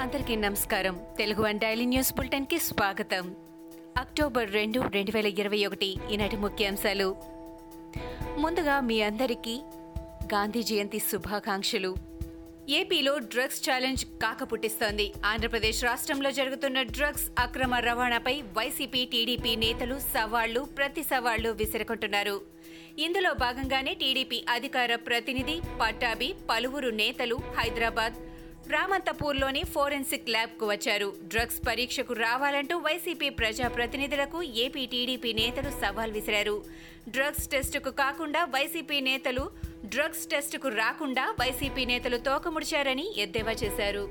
అందరికీ నమస్కారం. Telugu one daily news బులెటిన్కి స్వాగతం. అక్టోబర్ రెండు రెండు వేల ఇరవై ఒకటి ఈనాటి ముఖ్యాంశాలు. ముందుగా మీ అందరికీ గాంధీ జయంతి శుభాకాంక్షలు. ఏపీలో డ్రగ్స్ ఛాలెంజ్ కాక పుట్టిస్తోంది ఆంధ్రప్రదేశ్ రాష్ట్రంలో జరుగుతున్న డ్రగ్స్ అక్రమ రవాణాపై వైసీపీ టీడీపీ నేతలు సవాళ్ళు ప్రతి సవాళ్ళు విసిరుకుంటున్నారు. ఇందులో భాగంగానే టీడీపీ అధికార ప్రతినిధి పట్టాభి పలువురు నేతలు హైదరాబాద్ రామంతపూర్లోని ఫోరెన్సిక్ ల్యాబ్కు వచ్చారు. డ్రగ్స్ పరీక్షకు రావాలంటూ వైసీపీ ప్రజాప్రతినిధులకు ఏపీ టీడీపీ నేతలు సవాల్ విసిరారు. డ్రగ్స్ టెస్టుకు కాకుండా వైసీపీ నేతలు డ్రగ్స్ టెస్టుకు రాకుండా వైసీపీ నేతలు తోకముడిచారని ఎద్దేవా చేశారు.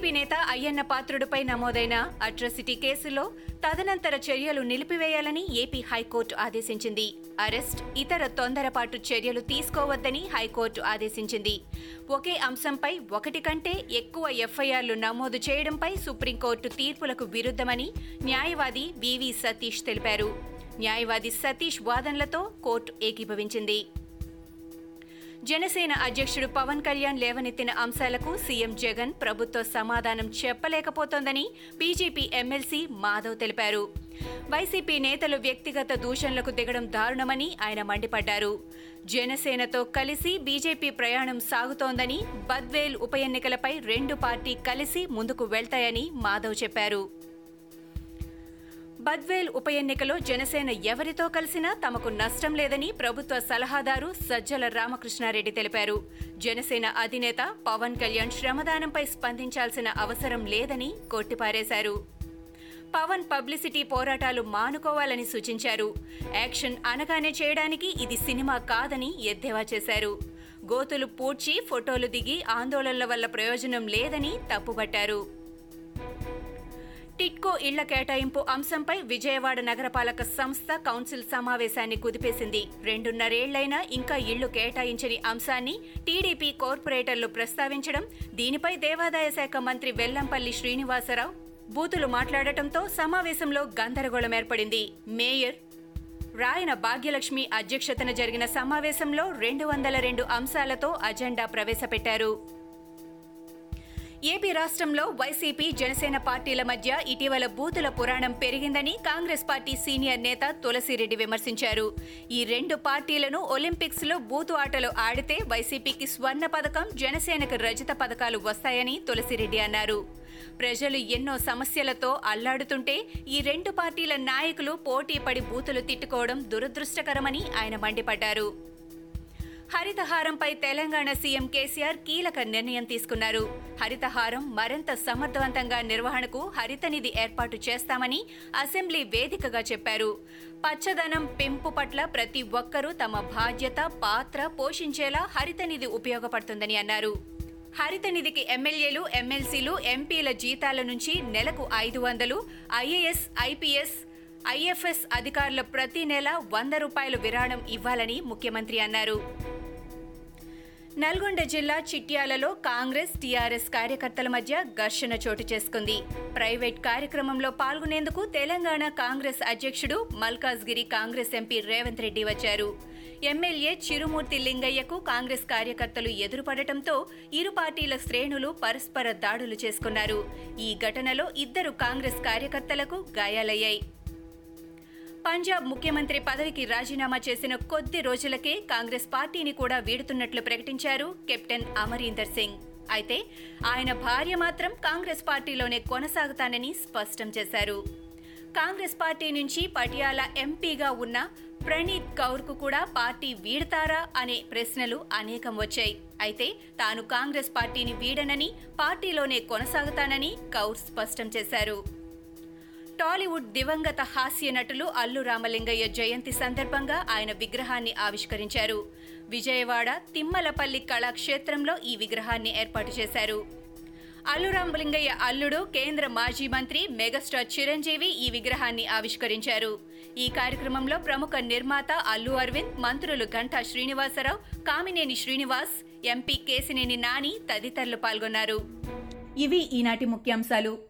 టీడీపీ నేత అయ్యన్న పాత్రుడిపై నమోదైన అట్రసిటీ కేసులో తదనంతర చర్యలు నిలిపివేయాలని ఏపీ హైకోర్టు ఆదేశించింది. అరెస్ట్ ఇతర తొందరపాటు చర్యలు తీసుకోవద్దని హైకోర్టు ఆదేశించింది. ఒకే అంశంపై ఒకటి కంటే ఎక్కువ ఎఫ్ఐఆర్లు నమోదు చేయడంపై సుప్రీంకోర్టు తీర్పులకు విరుద్ధమని న్యాయవాది వివి సతీష్ తెలిపారు. న్యాయవాది సతీష్ వాదనలతో కోర్టు ఏకీభవించింది. జనసేన అధ్యక్షుడు పవన్ కళ్యాణ్ లేవనెత్తిన అంశాలకు సీఎం జగన్ ప్రభుత్వ సమాధానం చెప్పలేకపోతోందని బీజేపీ ఎమ్మెల్సీ మాధవ్ తెలిపారు. వైసీపీ నేతలు వ్యక్తిగత దూషణలకు దిగడం దారుణమని ఆయన మండిపడ్డారు. జనసేనతో కలిసి బీజేపీ ప్రయాణం సాగుతోందని బద్వేల్ ఉప ఎన్నికలపై రెండు పార్టీ కలిసి ముందుకు వెళ్తాయని మాధవ్ చెప్పారు. బద్వేల్ ఉప ఎన్నికలో జనసేన ఎవరితో కలిసినా తమకు నష్టం లేదని ప్రభుత్వ సలహాదారు సజ్జల రామకృష్ణారెడ్డి తెలిపారు. జనసేన అధినేత పవన్ కళ్యాణ్ శ్రమదానంపై స్పందించాల్సిన అవసరం లేదని కొట్టిపారేశారు. పవన్ పబ్లిసిటీ పోరాటాలు మానుకోవాలని సూచించారు. యాక్షన్ అనగానే చేయడానికి ఇది సినిమా కాదని ఎద్దేవా చేశారు. గోతులు పూడ్చి ఫోటోలు దిగి ఆందోళనల వల్ల ప్రయోజనం లేదని తప్పుపట్టారు టిట్కో ఇళ్ళ కేటాయింపు అంశంపై విజయవాడ నగరపాలక సంస్థ కౌన్సిల్ సమావేశాన్ని కుదిపేసింది. రెండున్నరేళ్ళైనా ఇంకా ఇళ్ళు కేటాయించని అంశాన్ని టీడీపీ కార్పొరేటర్లు ప్రస్తావించడం దీనిపై దేవాదాయ శాఖ మంత్రి వెల్లంపల్లి శ్రీనివాసరావు బూతులు మాట్లాడటంతో సమావేశంలో గందరగోళం ఏర్పడింది. మేయర్ రాయన భాగ్యలక్ష్మి అధ్యక్షతన జరిగిన సమావేశంలో రెండు వందల రెండు అంశాలతో అజెండా ప్రవేశపెట్టారు. ఏపీ రాష్ట్రంలో వైసీపీ జనసేన పార్టీల మధ్య ఇటీవల బూతుల పురాణం పెరిగిందని కాంగ్రెస్ పార్టీ సీనియర్ నేత తులసిరెడ్డి విమర్శించారు. ఈ రెండు పార్టీలను ఒలింపిక్స్లో బూతు ఆటలు ఆడితే వైసీపీకి స్వర్ణ పథకం జనసేనకు రజత పథకాలు వస్తాయని తులసిరెడ్డి అన్నారు. ప్రజలు ఎన్నో సమస్యలతో అల్లాడుతుంటే ఈ రెండు పార్టీల నాయకులు పోటీ పడి బూతులు తిట్టుకోవడం దురదృష్టకరమని ఆయన మండిపడ్డారు. హరితహారంపై తెలంగాణ సీఎం కేసీఆర్ కీలక నిర్ణయం తీసుకున్నారు. హరితహారం మరింత సమర్థవంతంగా నిర్వహణకు హరితనిధి ఏర్పాటు చేస్తామని అసెంబ్లీ వేదికగా చెప్పారు. పచ్చదనం పెంపు పట్ల ప్రతి ఒక్కరూ తమ బాధ్యత పాత్ర పోషించేలా హరితనిధి ఉపయోగపడుతుందని అన్నారు. హరితనిధికి ఎమ్మెల్యేలు ఎమ్మెల్సీలు ఎంపీల జీతాల నుంచి నెలకు ఐదు వందలు ఐఏఎస్ ఐపీఎస్ ఐఎఫ్ఎస్ అధికారుల ప్రతి నెల వంద రూపాయల విరాళం ఇవ్వాలని ముఖ్యమంత్రి అన్నారు. నల్గొండ జిల్లా చిట్యాలలో కాంగ్రెస్ టీఆర్ఎస్ కార్యకర్తల మధ్య ఘర్షణ చోటు చేసుకుంది. ప్రైవేట్ కార్యక్రమంలో పాల్గొనేందుకు తెలంగాణ కాంగ్రెస్ అధ్యక్షుడు మల్కాజ్గిరి కాంగ్రెస్ ఎంపీ రేవంత్ రెడ్డి వచ్చారు. ఎమ్మెల్యే చిరుమూర్తి లింగయ్యకు కాంగ్రెస్ కార్యకర్తలు ఎదురుపడటంతో ఇరు పార్టీల శ్రేణులు పరస్పర దాడులు చేసుకున్నారు. ఈ ఘటనలో ఇద్దరు కాంగ్రెస్ కార్యకర్తలకు గాయాలయ్యాయి. పంజాబ్ ముఖ్యమంత్రి పదవికి రాజీనామా చేసిన కొద్ది రోజులకే కాంగ్రెస్ పార్టీని కూడా వీడుతున్నట్లు ప్రకటించారు కెప్టెన్ అమరీందర్ సింగ్. అయితే ఆయన భార్య మాత్రం కాంగ్రెస్ పార్టీలోనే కొనసాగుతానని స్పష్టం చేశారు. కాంగ్రెస్ పార్టీ నుంచి పటియాలా ఎంపీగా ఉన్న ప్రణీత్ కౌర్కు కూడా పార్టీ వీడతారా అనే ప్రశ్నలు అనేకం వచ్చాయి. అయితే తాను కాంగ్రెస్ పార్టీని వీడనని పార్టీలోనే కొనసాగుతానని కౌర్ స్పష్టం చేశారు. టాలీవుడ్ దివంగత హాస్య నటులు అల్లు రామలింగయ్య జయంతి సందర్భంగా ఆయన విగ్రహాన్ని ఆవిష్కరించారు. విజయవాడ తిమ్మలపల్లి కళాక్షేత్రంలో ఈ విగ్రహాన్ని ఏర్పాటు చేశారు. అల్లు రామలింగయ్య అల్లుడు కేంద్ర మాజీ మంత్రి మెగాస్టార్ చిరంజీవి ఈ విగ్రహాన్ని ఆవిష్కరించారు. ఈ కార్యక్రమంలో ప్రముఖ నిర్మాత అల్లు అరవింద్ మంత్రులు గంటా శ్రీనివాసరావు కామినేని శ్రీనివాస్ ఎంపీ కేసినేని నాని తదితరులు పాల్గొన్నారు. ఇవి ఈనాటి ముఖ్యాంశాలు.